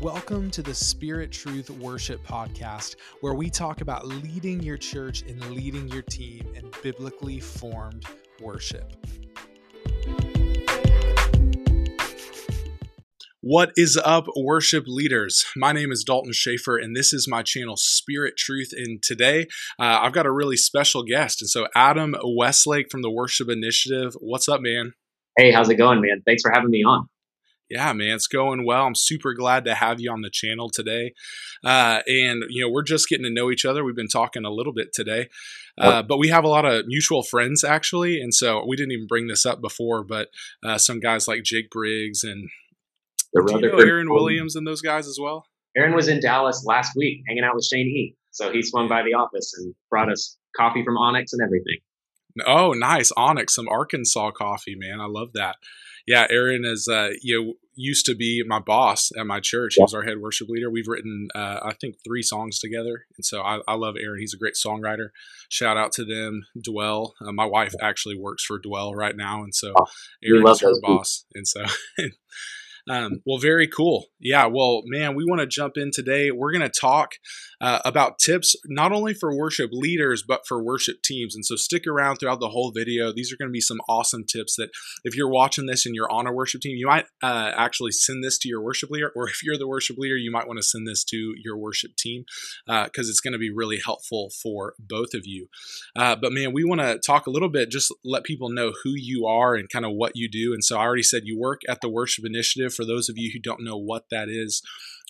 Welcome to the Spirit Truth Worship Podcast, where we talk about leading your church and leading your team in biblically formed worship. What is up, worship leaders? My name is Dalton Schaefer, and this is my channel, Spirit Truth. And today, uh, I've got a really special guest. And so, Adam Westlake from the Worship Initiative. What's up, man? Hey, how's it going, man? Thanks for having me on. Yeah, man, it's going well. I'm super glad to have you on the channel today. Uh, and, you know, we're just getting to know each other. We've been talking a little bit today, uh, but we have a lot of mutual friends, actually. And so we didn't even bring this up before, but uh, some guys like Jake Briggs and do you know Aaron Williams and those guys as well? Aaron was in Dallas last week hanging out with Shane E. So he swung by the office and brought us coffee from Onyx and everything. Oh, nice. Onyx, some Arkansas coffee, man. I love that yeah, Aaron is uh, you know used to be my boss at my church. He was our head worship leader. We've written uh, I think three songs together, and so I, I, love Aaron. He's a great songwriter. Shout out to them, Dwell. Uh, my wife actually works for Dwell right now, and so Aaron's her boss, and so. Um, well, very cool. Yeah. Well, man, we want to jump in today. We're going to talk uh, about tips not only for worship leaders, but for worship teams. And so stick around throughout the whole video. These are going to be some awesome tips that if you're watching this and you're on a worship team, you might uh, actually send this to your worship leader. Or if you're the worship leader, you might want to send this to your worship team because uh, it's going to be really helpful for both of you. Uh, but man, we want to talk a little bit, just let people know who you are and kind of what you do. And so I already said you work at the Worship Initiative. For those of you who don't know what that is,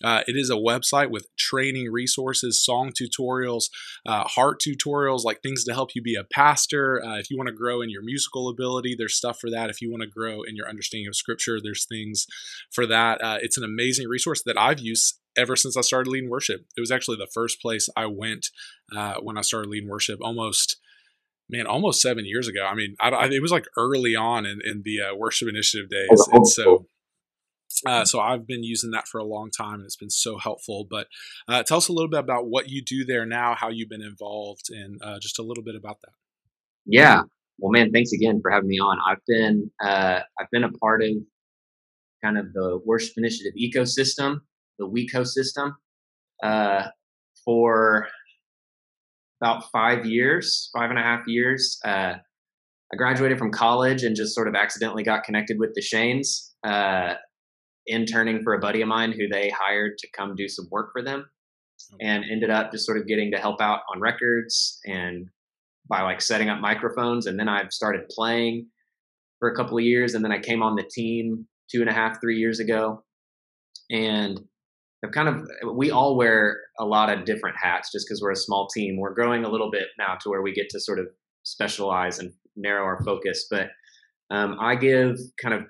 uh, it is a website with training resources, song tutorials, uh, heart tutorials, like things to help you be a pastor. Uh, if you want to grow in your musical ability, there's stuff for that. If you want to grow in your understanding of scripture, there's things for that. Uh, it's an amazing resource that I've used ever since I started leading worship. It was actually the first place I went uh, when I started leading worship almost man, almost seven years ago. I mean, I, I, it was like early on in, in the uh, worship initiative days, and so uh, so I've been using that for a long time, and it's been so helpful. But uh, tell us a little bit about what you do there now, how you've been involved, and uh, just a little bit about that. Yeah, well, man, thanks again for having me on. I've been uh, I've been a part of kind of the worship initiative ecosystem, the WECO system, uh, for about five years, five and a half years. Uh, I graduated from college and just sort of accidentally got connected with the Shanes interning for a buddy of mine who they hired to come do some work for them and ended up just sort of getting to help out on records and by like setting up microphones. And then i've started playing for a couple of years and then i came on the team two and a half three years ago. And I've kind of we all wear a lot of different hats just because we're a small team. We're growing a little bit now to where we get to sort of specialize and narrow our focus. But um, i give kind of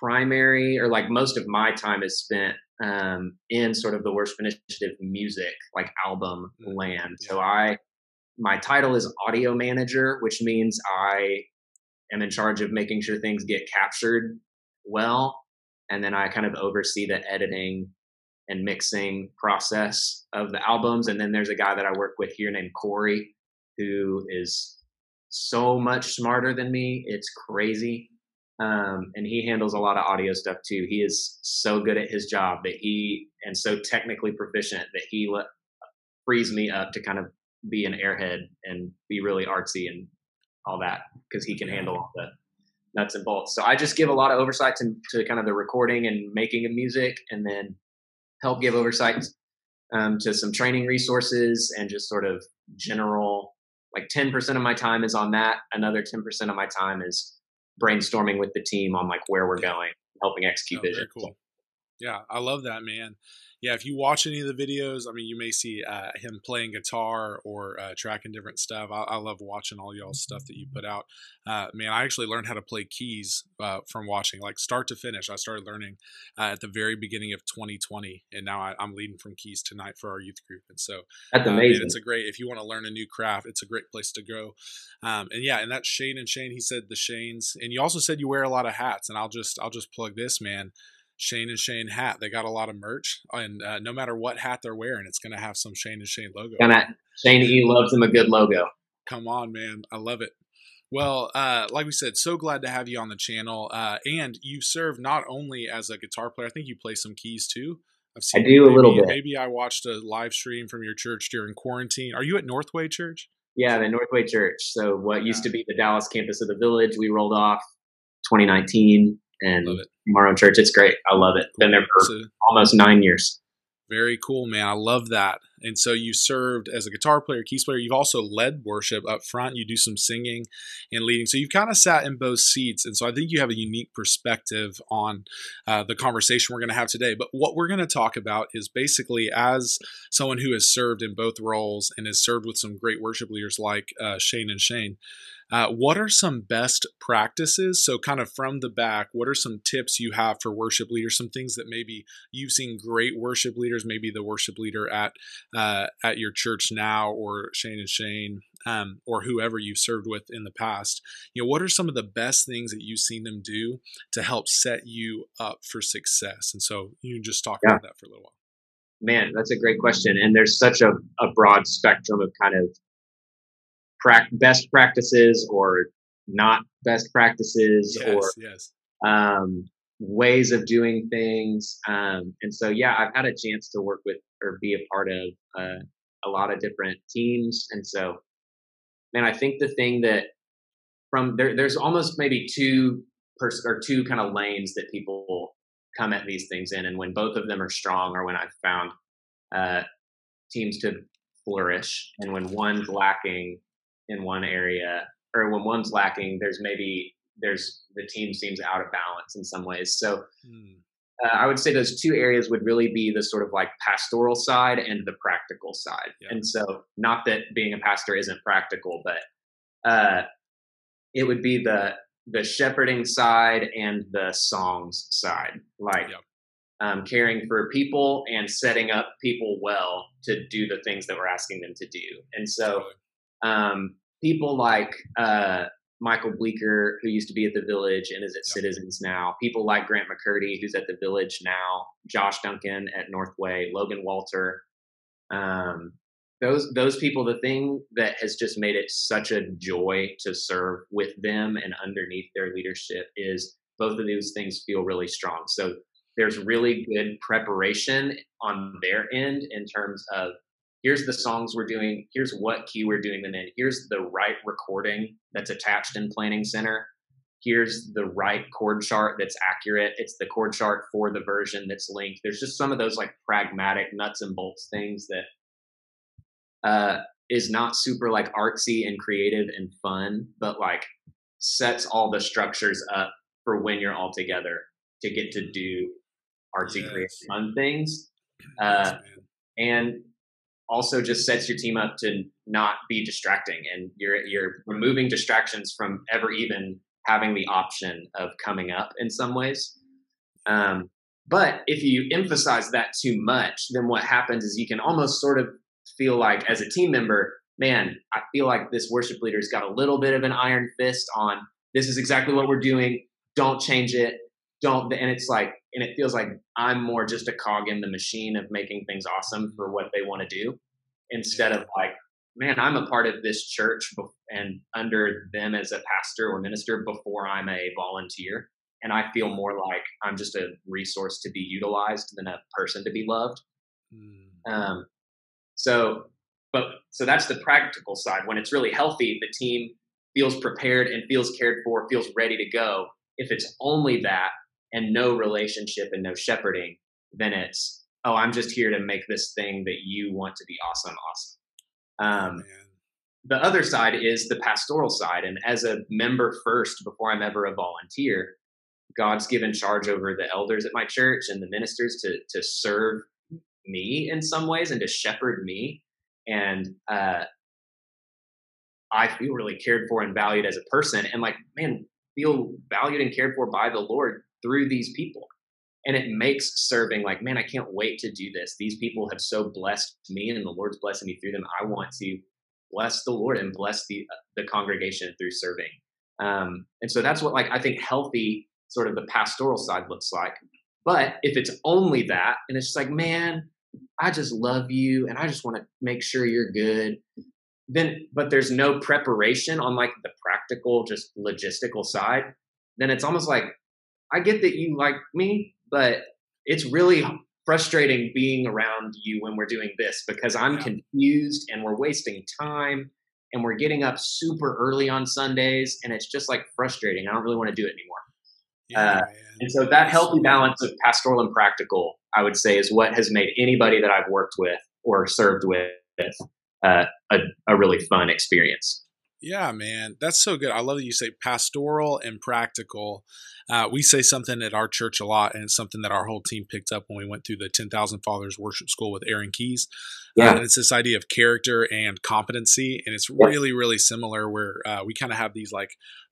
primary or like most of my time is spent um, in sort of the worship initiative music like album mm, land. So i my title is audio manager which means i am in charge of making sure things get captured well and then i kind of oversee the editing and mixing process of the albums. And then there's a guy that i work with here named corey who is so much smarter than me. It's crazy um, and he handles a lot of audio stuff too. He is so good at his job that he and so technically proficient that he let, frees me up to kind of be an airhead and be really artsy and all that because he can handle all the nuts and bolts. So I just give a lot of oversight to, to kind of the recording and making of music, and then help give oversight um, to some training resources and just sort of general. Like 10% of my time is on that. Another 10% of my time is brainstorming with the team on like where we're going, helping execute oh, vision. Cool. Yeah, I love that, man yeah, if you watch any of the videos, I mean, you may see uh, him playing guitar or uh, tracking different stuff. I, I, love watching all y'all's stuff that you put out. Uh, man, I actually learned how to play keys uh, from watching, like start to finish. I started learning uh, at the very beginning of 2020, and now I, am leading from keys tonight for our youth group. And so that's amazing. it's a great if you want to learn a new craft, it's a great place to go. Um, and yeah, and that's Shane and Shane. He said the Shanes, and you also said you wear a lot of hats, and I'll just I'll just plug this, man. Shane and Shane hat. They got a lot of merch, and uh, no matter what hat they're wearing, it's going to have some Shane and Shane logo. And Shane E loves them a good logo. Come on, man, I love it. Well, uh, like we said, so glad to have you on the channel. Uh, and you serve not only as a guitar player, I think you play some keys too. I've seen I do a little bit. Maybe I watched a live stream from your church during quarantine. Are you at Northway Church? Yeah, the Northway Church. So what used to be the Dallas campus of the Village, we rolled off 2019 and our own church. It's great. I love it. Been there for so, almost nine years. Very cool, man. I love that. And so you served as a guitar player, keys player. You've also led worship up front. You do some singing and leading. So you've kind of sat in both seats. And so I think you have a unique perspective on uh, the conversation we're going to have today. But what we're going to talk about is basically as someone who has served in both roles and has served with some great worship leaders like uh, Shane and Shane. Uh, what are some best practices? So, kind of from the back, what are some tips you have for worship leaders? Some things that maybe you've seen great worship leaders, maybe the worship leader at uh, at your church now, or Shane and Shane, um, or whoever you've served with in the past. You know, what are some of the best things that you've seen them do to help set you up for success? And so, you can just talk yeah. about that for a little while. Man, that's a great question. And there's such a, a broad spectrum of kind of pra- best practices or not best practices yes, or yes. Um, ways of doing things. Um, and so, yeah, I've had a chance to work with or be a part of uh, a lot of different teams. And so, man, I think the thing that from there, there's almost maybe two pers- or two kind of lanes that people come at these things in. And when both of them are strong, or when I've found uh, teams to flourish, and when one's lacking, in one area or when one's lacking there's maybe there's the team seems out of balance in some ways so mm. uh, i would say those two areas would really be the sort of like pastoral side and the practical side yeah. and so not that being a pastor isn't practical but uh, it would be the the shepherding side and the songs side like yeah. um, caring for people and setting up people well to do the things that we're asking them to do and so um, people like uh, Michael Bleeker, who used to be at the Village and is at yep. Citizens now. People like Grant McCurdy, who's at the Village now. Josh Duncan at Northway. Logan Walter. Um, those those people. The thing that has just made it such a joy to serve with them and underneath their leadership is both of those things feel really strong. So there's really good preparation on their end in terms of here's the songs we're doing, here's what key we're doing them in, here's the right recording that's attached in Planning Center, here's the right chord chart that's accurate, it's the chord chart for the version that's linked. There's just some of those like pragmatic nuts and bolts things that uh, is not super like artsy and creative and fun, but like sets all the structures up for when you're all together to get to do artsy, yes. creative, fun things. Uh, and also just sets your team up to not be distracting and you're you're removing distractions from ever even having the option of coming up in some ways. Um, but if you emphasize that too much then what happens is you can almost sort of feel like as a team member man i feel like this worship leader's got a little bit of an iron fist on this is exactly what we're doing don't change it don't and it's like and it feels like i'm more just a cog in the machine of making things awesome for what they want to do instead of like man i'm a part of this church and under them as a pastor or minister before i'm a volunteer. And i feel more like i'm just a resource to be utilized than a person to be loved. Mm. um, so but so that's the practical side. When it's really healthy the team feels prepared and feels cared for feels ready to go. If it's only that and no relationship and no shepherding, then it's, oh, I'm just here to make this thing that you want to be awesome, awesome. Um, oh, the other side is the pastoral side. And as a member first, before I'm ever a volunteer, God's given charge over the elders at my church and the ministers to, to serve me in some ways and to shepherd me. And uh, I feel really cared for and valued as a person. And like, man, feel valued and cared for by the Lord through these people. And it makes serving like, man, I can't wait to do this. These people have so blessed me, and the Lord's blessing me through them. I want to bless the Lord and bless the the congregation through serving. Um, and so that's what like I think healthy sort of the pastoral side looks like. But if it's only that, and it's just like, man, I just love you, and I just want to make sure you're good. Then, but there's no preparation on like the practical, just logistical side. Then it's almost like I get that you like me, but it's really frustrating being around you when we're doing this because I'm confused and we're wasting time and we're getting up super early on Sundays and it's just like frustrating. I don't really want to do it anymore. Yeah, uh, and so that healthy balance of pastoral and practical, I would say, is what has made anybody that I've worked with or served with uh, a, a really fun experience. Yeah, man, that's so good. I love that you say pastoral and practical. Uh, we say something at our church a lot, and it's something that our whole team picked up when we went through the 10,000 Fathers Worship School with Aaron Keyes. Uh, yeah. Uh, and it's this idea of character and competency. And it's really, really similar where uh, we kind of have these like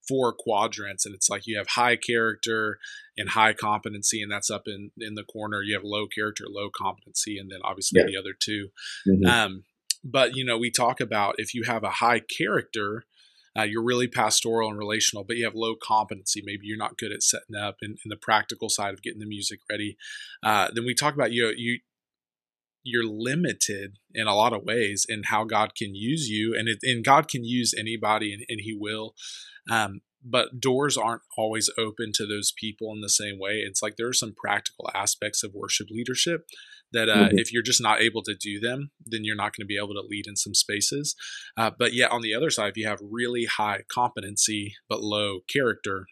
four quadrants, and it's like you have high character and high competency, and that's up in, in the corner. You have low character, low competency, and then obviously yeah. the other 2 mm-hmm. um, but you know, we talk about if you have a high character, uh, you're really pastoral and relational, but you have low competency. Maybe you're not good at setting up and, and the practical side of getting the music ready. Uh, then we talk about you know, you you're limited in a lot of ways in how God can use you, and it, and God can use anybody, and, and He will. Um, but doors aren't always open to those people in the same way. It's like there are some practical aspects of worship leadership that uh, mm-hmm. if you're just not able to do them, then you're not going to be able to lead in some spaces. Uh, but yet, on the other side, if you have really high competency but low character,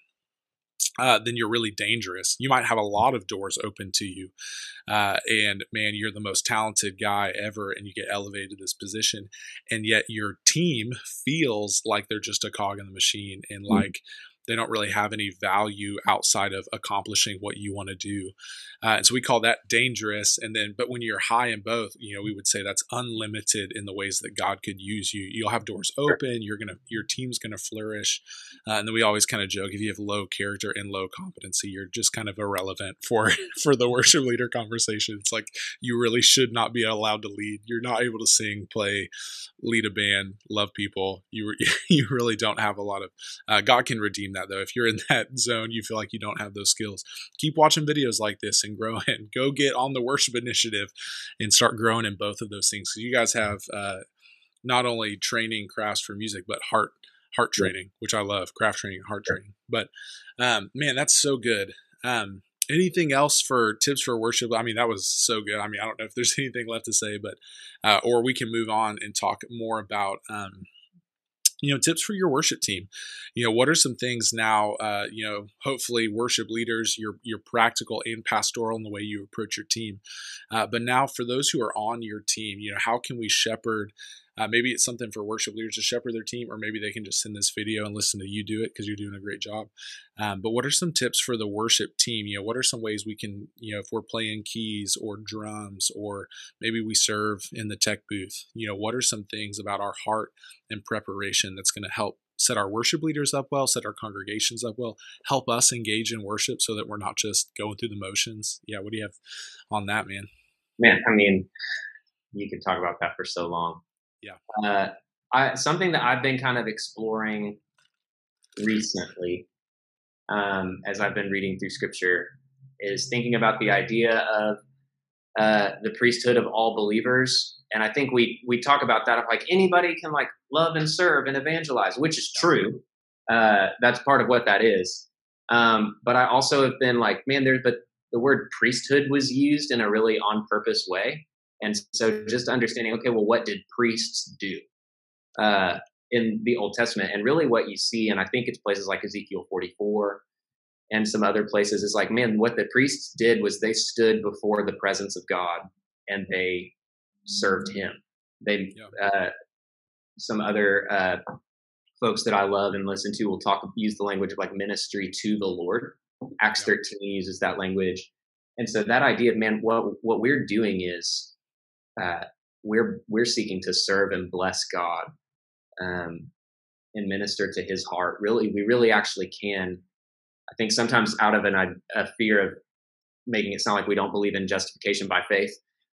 uh, then you're really dangerous. You might have a lot of doors open to you, uh, and man, you're the most talented guy ever, and you get elevated to this position, and yet your team feels like they're just a cog in the machine, and mm-hmm. like they don't really have any value outside of accomplishing what you want to do. Uh, and so we call that dangerous. And then, but when you're high in both, you know, we would say that's unlimited in the ways that God could use you. You'll have doors open. You're gonna, your team's gonna flourish. Uh, and then we always kind of joke if you have low character and low competency, you're just kind of irrelevant for for the worship leader conversation. It's like you really should not be allowed to lead. You're not able to sing, play, lead a band, love people. You you really don't have a lot of. Uh, God can redeem that though. If you're in that zone, you feel like you don't have those skills. Keep watching videos like this and grow and go get on the worship initiative and start growing in both of those things. Because you guys have uh, not only training crafts for music, but heart heart training, which I love, craft training, heart training. But um, man, that's so good. Um, anything else for tips for worship? I mean, that was so good. I mean, I don't know if there's anything left to say, but uh, or we can move on and talk more about um, you know tips for your worship team. You know what are some things now uh, you know hopefully worship leaders you're practical and pastoral in the way you approach your team. Uh, but now for those who are on your team you know how can we shepherd uh, maybe it's something for worship leaders to shepherd their team, or maybe they can just send this video and listen to you do it because you're doing a great job. Um, but what are some tips for the worship team? You know, what are some ways we can, you know, if we're playing keys or drums, or maybe we serve in the tech booth, you know, what are some things about our heart and preparation that's going to help set our worship leaders up well, set our congregations up well, help us engage in worship so that we're not just going through the motions. Yeah, what do you have on that, man? Man, I mean, you can talk about that for so long. Yeah. Uh, I, something that I've been kind of exploring recently um, as I've been reading through scripture is thinking about the idea of uh, the priesthood of all believers. And I think we we talk about that of like anybody can like love and serve and evangelize, which is true. Uh, that's part of what that is. Um, but I also have been like, man, there's but the word priesthood was used in a really on purpose way. And so just understanding, okay, well, what did priests do uh, in the Old Testament? And really what you see, and I think it's places like Ezekiel 44 and some other places, is like, man, what the priests did was they stood before the presence of God and they served him. They, yeah. uh, some other uh, folks that I love and listen to will talk, use the language of like ministry to the Lord. Acts yeah. 13 uses that language. And so that idea of, man, what, what we're doing is uh, we're we're seeking to serve and bless God um, and minister to His heart. Really, we really actually can. I think sometimes out of an a fear of making it sound like we don't believe in justification by faith,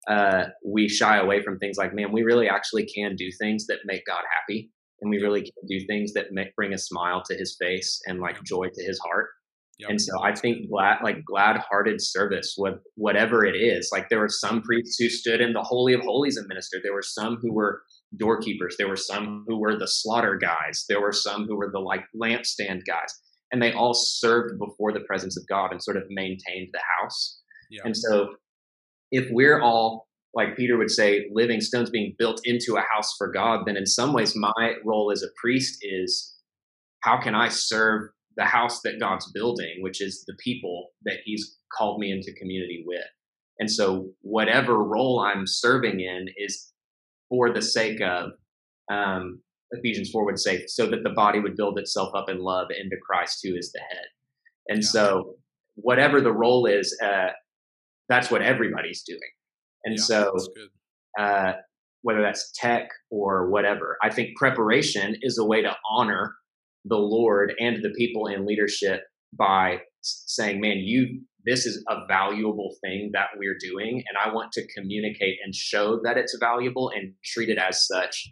uh, we shy away from things like, man, we really actually can do things that make God happy, and we really can do things that make, bring a smile to His face and like joy to His heart. Yep. And so I think glad, like glad-hearted service, what, whatever it is. Like there were some priests who stood in the holy of holies and ministered. There were some who were doorkeepers. There were some who were the slaughter guys. There were some who were the like lampstand guys, and they all served before the presence of God and sort of maintained the house. Yep. And so if we're all like Peter would say, living stones being built into a house for God, then in some ways my role as a priest is how can I serve the house that God's building, which is the people that He's called me into community with. And so, whatever role I'm serving in is for the sake of um, Ephesians 4 would say, so that the body would build itself up in love into Christ, who is the head. And yeah. so, whatever the role is, uh, that's what everybody's doing. And yeah, so, uh, whether that's tech or whatever, I think preparation is a way to honor the Lord and the people in leadership by saying, man, you, this is a valuable thing that we're doing. And I want to communicate and show that it's valuable and treat it as such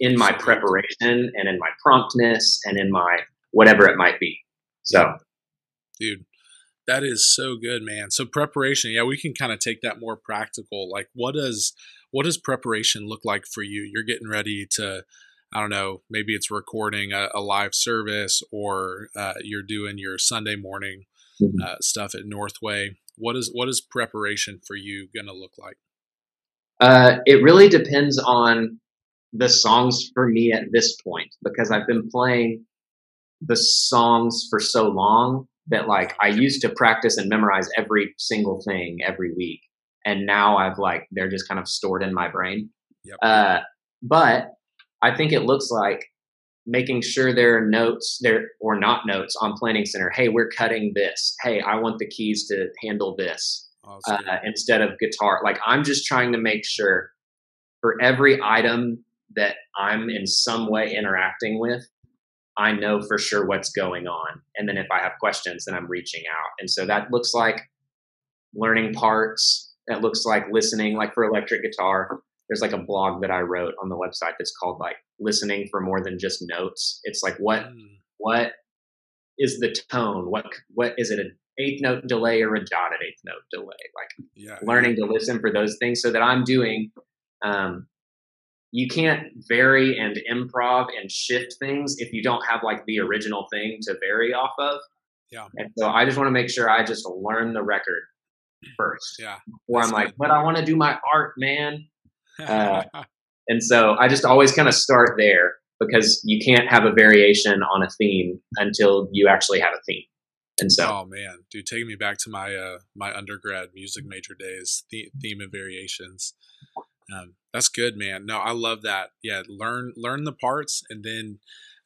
in my preparation and in my promptness and in my whatever it might be. So, dude, that is so good, man. So preparation, yeah, we can kind of take that more practical. Like, what does what does preparation look like for you? You're getting ready to I don't know, maybe it's recording a, a live service or uh, you're doing your Sunday morning mm-hmm. uh, stuff at Northway. What is what is preparation for you going to look like? Uh, it really depends on the songs for me at this point because I've been playing the songs for so long that like I used to practice and memorize every single thing every week, and now I've like they're just kind of stored in my brain. Yep. Uh, but I think it looks like making sure there are notes there or not notes on planning center. Hey, we're cutting this. Hey, I want the keys to handle this awesome. uh, instead of guitar. Like I'm just trying to make sure for every item that I'm in some way interacting with, I know for sure what's going on. And then if I have questions, then I'm reaching out. And so that looks like learning parts. That looks like listening, like for electric guitar there's like a blog that I wrote on the website that's called like listening for more than just notes. It's like what mm. what is the tone? What what is it an eighth note delay or a dotted eighth note delay? Like yeah, learning yeah. to listen for those things so that I'm doing um you can't vary and improv and shift things if you don't have like the original thing to vary off of. Yeah. And so I just want to make sure I just learn the record first. Yeah. Where I'm like, but I want to do my art, man. Uh, and so I just always kind of start there because you can't have a variation on a theme until you actually have a theme. And so, oh man, dude, taking me back to my uh, my undergrad music major days, the, theme and variations. Um, that's good, man. No, I love that. Yeah, learn learn the parts, and then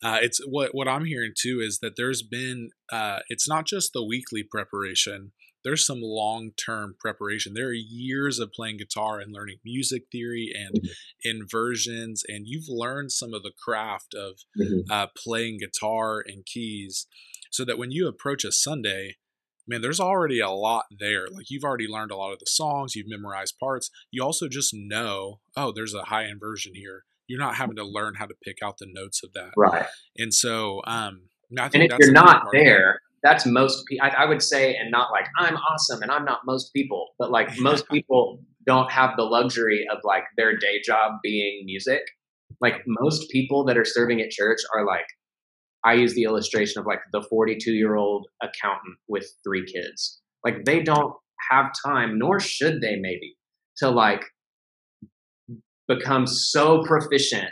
uh, it's what what I'm hearing too is that there's been uh, it's not just the weekly preparation there's some long term preparation. There are years of playing guitar and learning music theory and mm-hmm. inversions, and you've learned some of the craft of mm-hmm. uh, playing guitar and keys, so that when you approach a Sunday, man, there's already a lot there. Like you've already learned a lot of the songs, you've memorized parts. You also just know, oh, there's a high inversion here. You're not having to learn how to pick out the notes of that, right? And so, um, and if you're not there, that's most I, I would say and not like i'm awesome and i'm not most people but like most people don't have the luxury of like their day job being music. Like most people that are serving at church are like i use the illustration of like the 42 year old accountant with three kids. Like they don't have time nor should they maybe to like become so proficient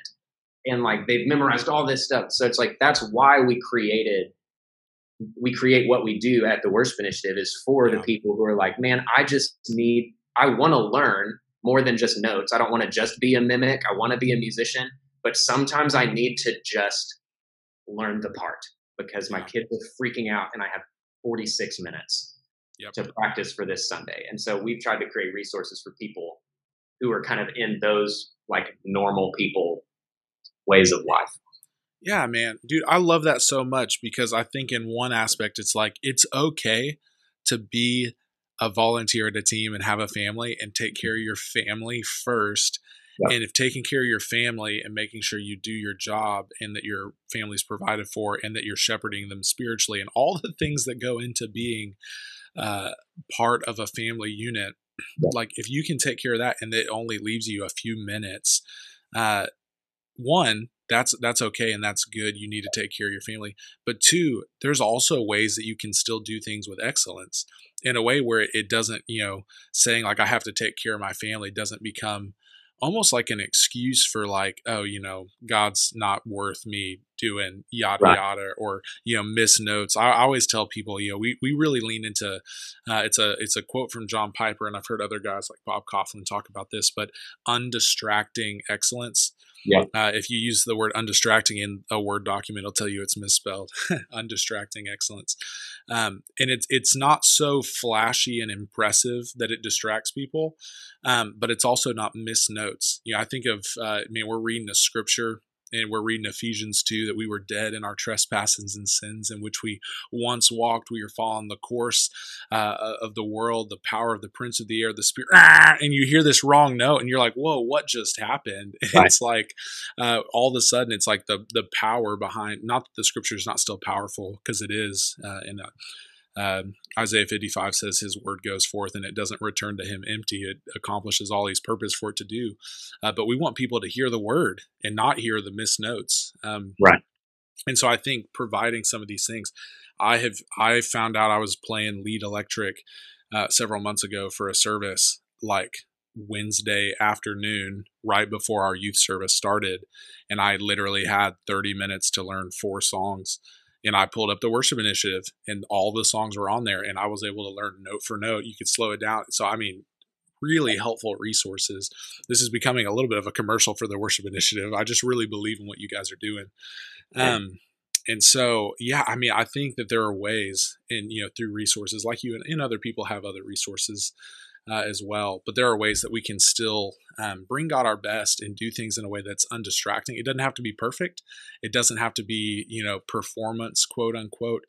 and like they've memorized all this stuff. So it's like that's why we created we create what we do at the Worship Initiative is for yeah. the people who are like, man, I just need, I want to learn more than just notes. I don't want to just be a mimic. I want to be a musician, but sometimes I need to just learn the part because my kids are freaking out and I have 46 minutes yep. to practice for this Sunday. And so we've tried to create resources for people who are kind of in those like normal people ways of life. Yeah, man. Dude, I love that so much because I think in one aspect it's like it's okay to be a volunteer at a team and have a family and take care of your family first. Yeah. And if taking care of your family and making sure you do your job and that your family's provided for and that you're shepherding them spiritually and all the things that go into being uh, part of a family unit, yeah. like if you can take care of that and it only leaves you a few minutes, uh, one, that's that's okay and that's good you need to take care of your family but two there's also ways that you can still do things with excellence in a way where it doesn't you know saying like i have to take care of my family doesn't become almost like an excuse for like oh you know god's not worth me doing yada right. yada or you know miss notes I, I, always tell people you know we, we really lean into uh, it's a it's a quote from john piper and i've heard other guys like bob Kauflin talk about this but undistracting excellence yeah. Uh, if you use the word undistracting in a Word document, it'll tell you it's misspelled. undistracting excellence. Um, and it's it's not so flashy and impressive that it distracts people, um, but it's also not misnotes. You know, I think of, uh, I mean, we're reading a scripture and we're reading Ephesians 2 that we were dead in our trespasses and sins in which we once walked. We were following the course uh, of the world, the power of the prince of the air, the spirit. Ah! And you hear this wrong note and you're like, whoa, what just happened? Right. It's like uh, all of a sudden it's like the, the power behind, not that the scripture is not still powerful because it is uh, in a um, Isaiah 55 says his word goes forth and it doesn't return to him empty. It accomplishes all he's purpose for it to do. Uh, but we want people to hear the word and not hear the misnotes. Um, right. And so I think providing some of these things, I have I found out I was playing lead electric uh, several months ago for a service like Wednesday afternoon, right before our youth service started, and I literally had 30 minutes to learn four songs and I pulled up the worship initiative and all the songs were on there and I was able to learn note for note. You could slow it down. So I mean, really helpful resources. This is becoming a little bit of a commercial for the worship initiative. I just really believe in what you guys are doing. Um, and so, yeah, I mean, I think that there are ways and, you know, through resources like you and, and other people have other resources uh, as well. But there are ways that we can still um, bring God our best and do things in a way that's undistracting. It doesn't have to be perfect. It doesn't have to be, you know, performance, quote unquote.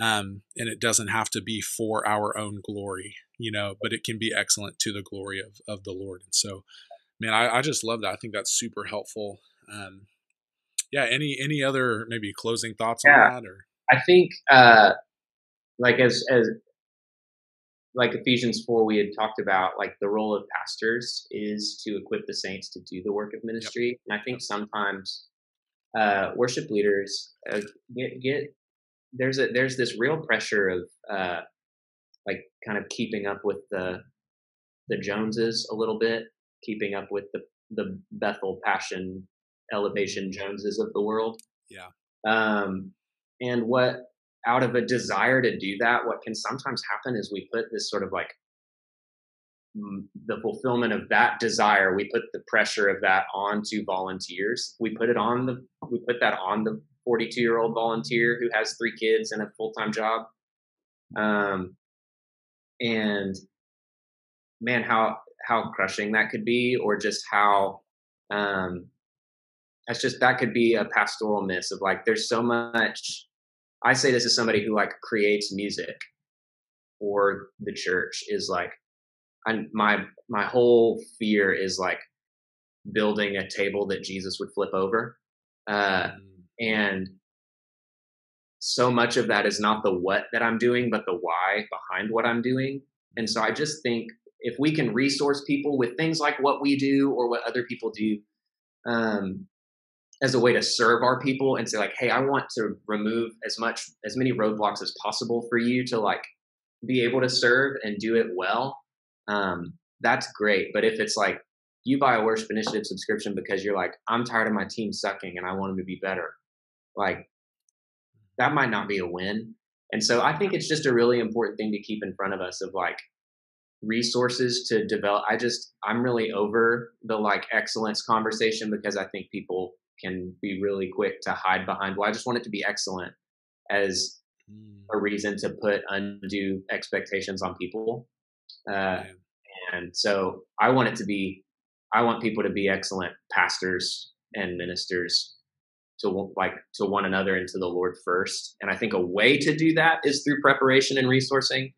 Um, and it doesn't have to be for our own glory, you know, but it can be excellent to the glory of, of the Lord. And so, man, I, I just love that. I think that's super helpful. Um, yeah. Any, any other maybe closing thoughts yeah. on that or? I think, uh, like as, as like Ephesians 4, we had talked about, like the role of pastors is to equip the saints to do the work of ministry. Yep. And I think sometimes uh, worship leaders uh, get, get there's a there's this real pressure of uh, like kind of keeping up with the the Joneses a little bit, keeping up with the the Bethel Passion Elevation Joneses of the world. Yeah. Um, and what out of a desire to do that, what can sometimes happen is we put this sort of like the fulfillment of that desire, we put the pressure of that onto volunteers. We put it on the, we put that on the 42 year old volunteer who has three kids and a full time job. Um, and man, how, how crushing that could be, or just how, um, that's just, that could be a pastoral miss of like, there's so much I say this as somebody who like creates music for the church is like I, my my whole fear is like building a table that Jesus would flip over. Uh, mm. and so much of that is not the what that I'm doing, but the why behind what I'm doing. And so I just think if we can resource people with things like what we do or what other people do, um, as a way to serve our people and say like hey i want to remove as much as many roadblocks as possible for you to like be able to serve and do it well. Um, that's great but if it's like you buy a worship initiative subscription because you're like i'm tired of my team sucking and i want them to be better like that might not be a win and so i think it's just a really important thing to keep in front of us of like resources to develop i just i'm really over the like excellence conversation because i think people can be really quick to hide behind, well, I just want it to be excellent as mm. a reason to put undue expectations on people. Uh, and so I want it to be, I want people to be excellent pastors and ministers to like to one another and to the Lord first. And I think a way to do that is through preparation and resourcing.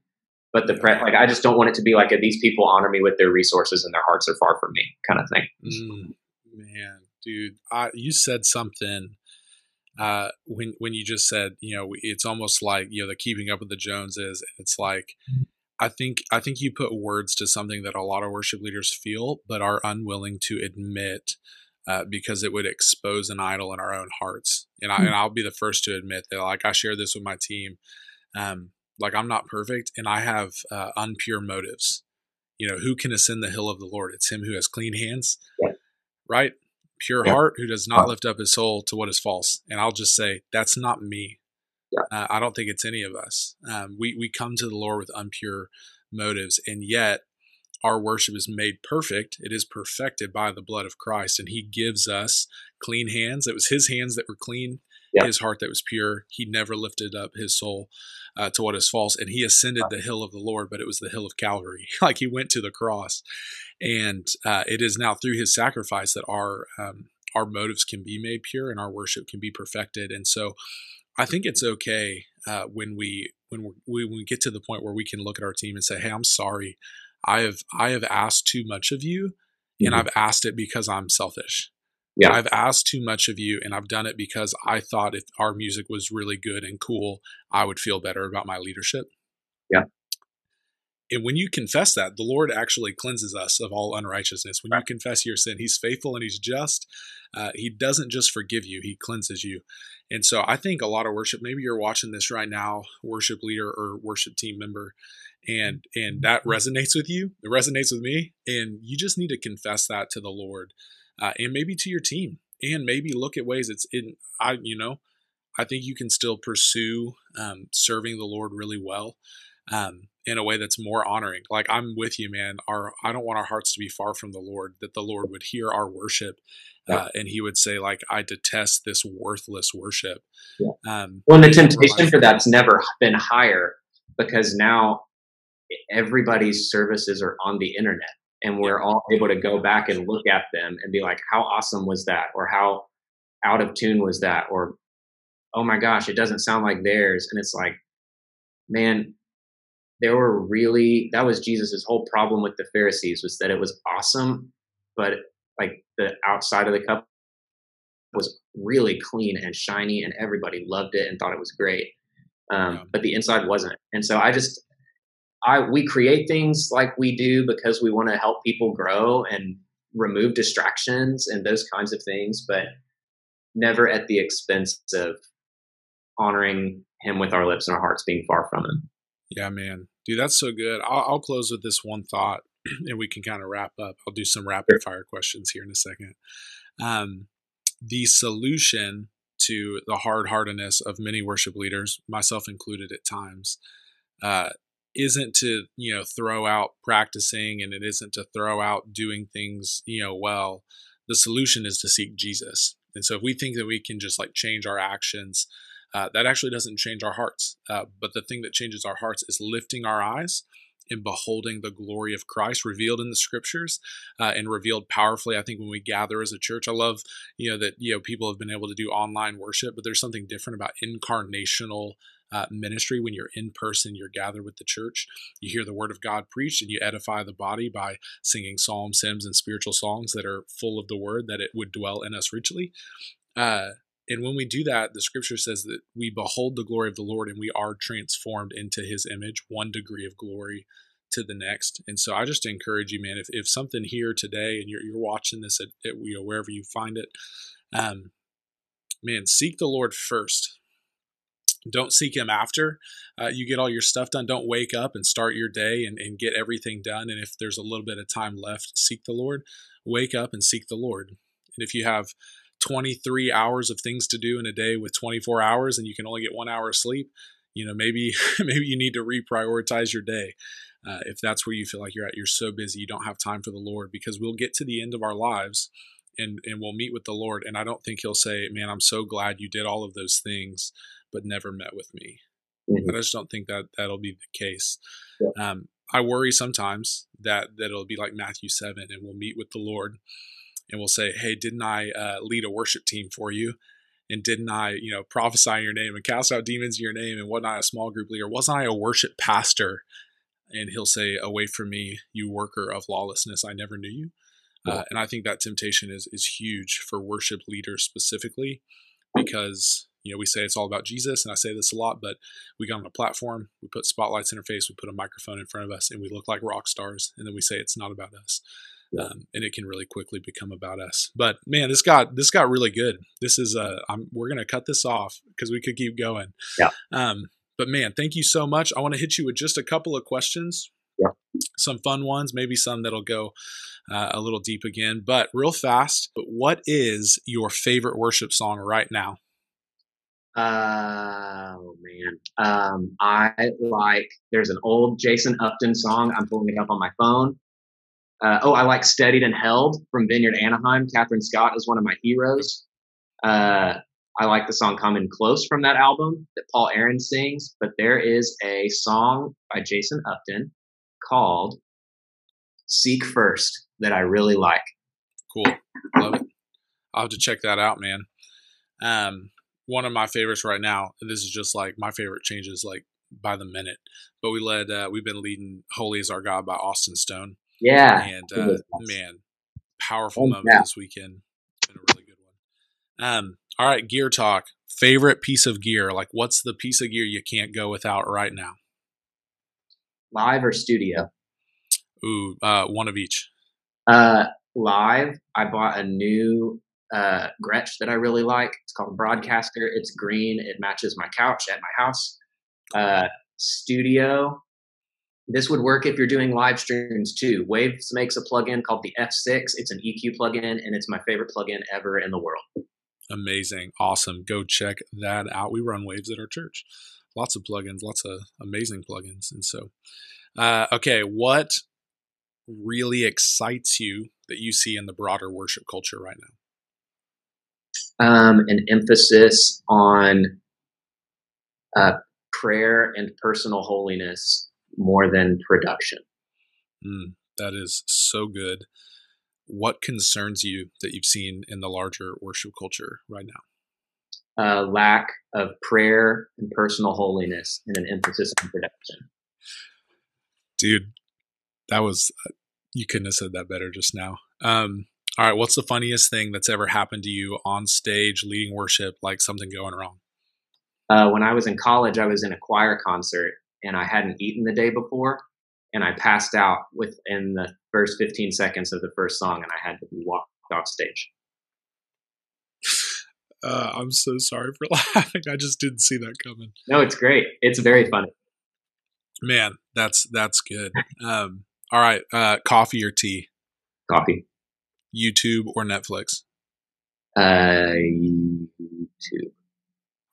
But the pre- like, I just don't want it to be like these people honor me with their resources and their hearts are far from me kind of thing. Mm, man, dude. I, you said something uh, when when you just said, you know, it's almost like you know the keeping up with the Joneses. It's like mm-hmm. I think I think you put words to something that a lot of worship leaders feel, but are unwilling to admit uh, because it would expose an idol in our own hearts. And I Hmm. and I'll be the first to admit that like I share this with my team. Um, like I'm not perfect and I have uh, unpure motives. You know, who can ascend the hill of the Lord? It's him who has clean hands, Yeah. right? Pure Yeah. heart, who does not lift up his soul to what is false. And I'll just say that's not me. Yeah. Uh, I don't think it's any of us. Um, we we come to the Lord with unpure motives, and yet our worship is made perfect. It is perfected by the blood of Christ, and He gives us clean hands. It was His hands that were clean, Yeah. His heart that was pure. He never lifted up His soul uh, to what is false, and He ascended the hill of the Lord, but it was the hill of Calvary. like He went to the cross, and uh, it is now through His sacrifice that our um, our motives can be made pure and our worship can be perfected. And so, I think it's okay uh, when we when we when we get to the point where we can look at our team and say, "Hey, I'm sorry." I have I have asked too much of you, and Mhm. I've asked it because I'm selfish. Yeah. I've asked too much of you, and I've done it because I thought if our music was really good and cool, I would feel better about my leadership. Yeah. And when you confess that, the Lord actually cleanses us of all unrighteousness. When you confess your sin, He's faithful and He's just. Uh, he doesn't just forgive you, He cleanses you. And so I think a lot of worship, maybe you're watching this right now, worship leader or worship team member, and and that resonates with you. It resonates with me, and you just need to confess that to the Lord, uh, and maybe to your team, and maybe look at ways it's in. I you know, I think you can still pursue um, serving the Lord really well. Um, in a way that's more honoring. Like I'm with you, man. Our I don't want our hearts to be far from the Lord. That the Lord would hear our worship, Yeah. uh, and He would say, like, I detest this worthless worship. Yeah. Um, Well, and the temptation for that's never been higher because now everybody's services are on the internet and we're all able to go back and look at them and be like, how awesome was that? Or how out of tune was that? Or, oh my gosh, it doesn't sound like theirs. And it's like, man, there were really, that was Jesus's whole problem with the Pharisees was that it was awesome, but like the outside of the cup was really clean and shiny and everybody loved it and thought it was great um, but the inside wasn't and so i just i we create things like we do because we want to help people grow and remove distractions and those kinds of things but never at the expense of honoring him with our lips and our hearts being far from him Yeah, man, dude, that's so good. I'll, I'll close with this one thought, and we can kind of wrap up. I'll do some rapid fire questions here in a second. Um, the solution to the hard heartedness of many worship leaders, myself included at times, uh, isn't to you know throw out practicing, and it isn't to throw out doing things you know well. The solution is to seek Jesus. And so, if we think that we can just like change our actions, uh, that actually doesn't change our hearts. Uh, but the thing that changes our hearts is lifting our eyes and beholding the glory of Christ revealed in the scriptures uh, and revealed powerfully. I think when we gather as a church, I love you know that you know people have been able to do online worship, but there's something different about incarnational. Uh, ministry when you're in person you're gathered with the church you hear the word of god preached and you edify the body by singing psalms hymns and spiritual songs that are full of the word that it would dwell in us richly uh, and when we do that, the scripture says that we behold the glory of the Lord and we are transformed into his image, one degree of glory to the next. And so I just encourage you, man, if, if something here today and you're, you're watching this at, at you know, wherever you find it, um, man, seek the Lord first. Don't seek him after uh, you get all your stuff done. Don't wake up and start your day and, and get everything done. And if there's a little bit of time left, seek the Lord. Wake up and seek the Lord. And if you have 23 hours of things to do in a day with 24 hours and you can only get one hour of sleep, you know, maybe maybe you need to reprioritize your day. Uh, if that's where you feel like you're at, you're so busy you don't have time for the Lord because we'll get to the end of our lives and and we'll meet with the Lord and I don't think he'll say, "Man, I'm so glad you did all of those things but never met with me." Mhm. I just don't think that that'll be the case. Yeah. Um, I worry sometimes that that it'll be like Matthew seven, and we'll meet with the Lord, and we'll say, "Hey, didn't I uh, lead a worship team for you? And didn't I, you know, prophesy in your name and cast out demons in your name? And wasn't I a small group leader? Wasn't I a worship pastor?" And he'll say, "Away from me, you worker of lawlessness! I never knew you." Uh, and I think that temptation is is huge for worship leaders specifically, because you know we say it's all about Jesus, and I say this a lot, but we get on a platform, we put spotlights in our face, we put a microphone in front of us, and we look like rock stars, and then we say it's not about us. um, and it can really quickly become about us. But man, this got this got really good. This is uh, I'm, we're gonna cut this off because we could keep going. Yeah. Um, but man, thank you so much. I want to hit you with just a couple of questions. Yeah. Some fun ones, maybe some that'll go uh, a little deep again. But real fast, but what is your favorite worship song right now? Oh man, um, I like. There's an old Jason Upton song. I'm pulling it up on my phone. Uh, oh, I like "Steadied and Held" from Vineyard Anaheim. Kathryn Scott is one of my heroes. Uh, I like the song "Coming Close" from that album that Paul Aaron sings. But there is a song by Jason Upton called "Seek First that I really like. Cool, love it. I'll have to check that out, man. Um, one of my favorites right now. This is just like my favorite changes like by the minute. But we led uh, we've been leading "Holy Is Our God" by Austin Stone. Yeah, and uh, man, powerful oh, moment yeah. this weekend. Been a really good one. Um, all right, gear talk. Favorite piece of gear? Like, what's the piece of gear you can't go without right now? Live or studio? Ooh, uh, one of each. Uh, live. I bought a new uh, Gretsch that I really like. It's called Broadkaster. It's green. It matches my couch at my house. Uh, studio. This would work if you're doing live streams too. Waves makes a plugin called the F6. It's an EQ plugin, and it's my favorite plugin ever in the world. Amazing. Awesome. Go check that out. We run Waves at our church. Lots of plugins, lots of amazing plugins. And so, uh, okay, what really excites you that you see in the broader worship culture right now? um, an emphasis on uh, prayer and personal holiness more than production. Mm, that is so good. What concerns you that you've seen in the larger worship culture right now? Uh, lack of prayer and personal holiness and an emphasis on production. Dude, that was, you couldn't have said that better just now. Um, all right, what's the funniest thing that's ever happened to you on stage leading worship, like something going wrong? Uh, when I was in college, I was in a choir concert and I hadn't eaten the day before, and I passed out within the first 15 seconds of the first song, and I had to be walked off stage. Uh, I'm so sorry for laughing. I just didn't see that coming. No, it's great. It's very funny. Man, that's that's good. Um, all right, uh, coffee or tea? Coffee. YouTube, or Netflix? Uh, YouTube.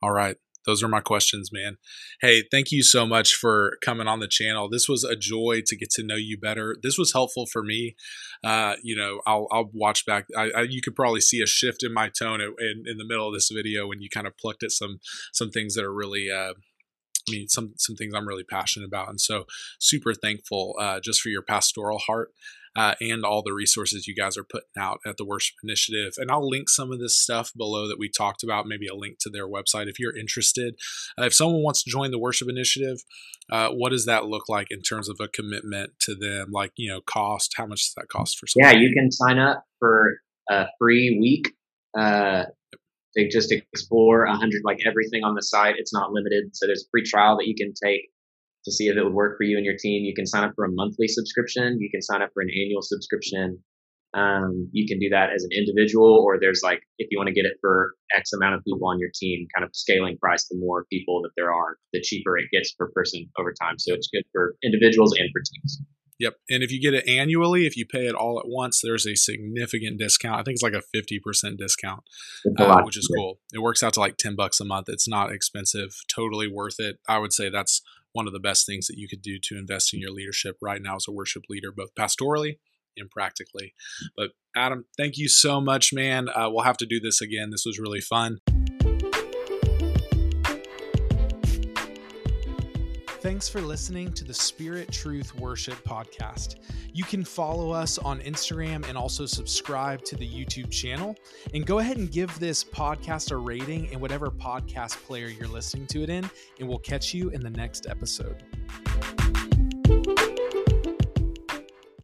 All right. Those are my questions, man. Hey, thank you so much for coming on the channel. This was a joy to get to know you better. This was helpful for me. Uh, you know, I'll, I'll watch back. I, I, you could probably see a shift in my tone in, in the middle of this video when you kind of plucked at some some things that are really uh, I mean, some some things I'm really passionate about, and so super thankful uh, just for your pastoral heart uh, and all the resources you guys are putting out at the Worship Initiative. And I'll link some of this stuff below that we talked about, maybe a link to their website if you're interested. Uh, if someone wants to join the Worship Initiative, uh, what does that look like in terms of a commitment to them? Like, you know, cost? How much does that cost for someone? Yeah, you can sign up for a free week. Uh, to just explore a 100 like everything on the site it's not limited so there's a free trial that you can take to see if it would work for you and your team. You can sign up for a monthly subscription. You can sign up for an annual subscription. Um, you can do that as an individual, or there's like if you want to get it for X amount of people on your team, kind of scaling price. The more people that there are, the cheaper it gets per person over time. So it's good for individuals and for teams. Yep. And if you get it annually, if you pay it all at once, there's a significant discount. I think it's like a 50% discount, uh, which is cool. It works out to like 10 bucks a month. It's not expensive, totally worth it. I would say that's one of the best things that you could do to invest in your leadership right now as a worship leader, both pastorally and practically. But Adam, thank you so much, man. Uh, we'll have to do this again. This was really fun. Thanks for listening to the Spirit Truth Worship Podcast. You can follow us on Instagram and also subscribe to the YouTube channel. And go ahead and give this podcast a rating in whatever podcast player you're listening to it in, and we'll catch you in the next episode.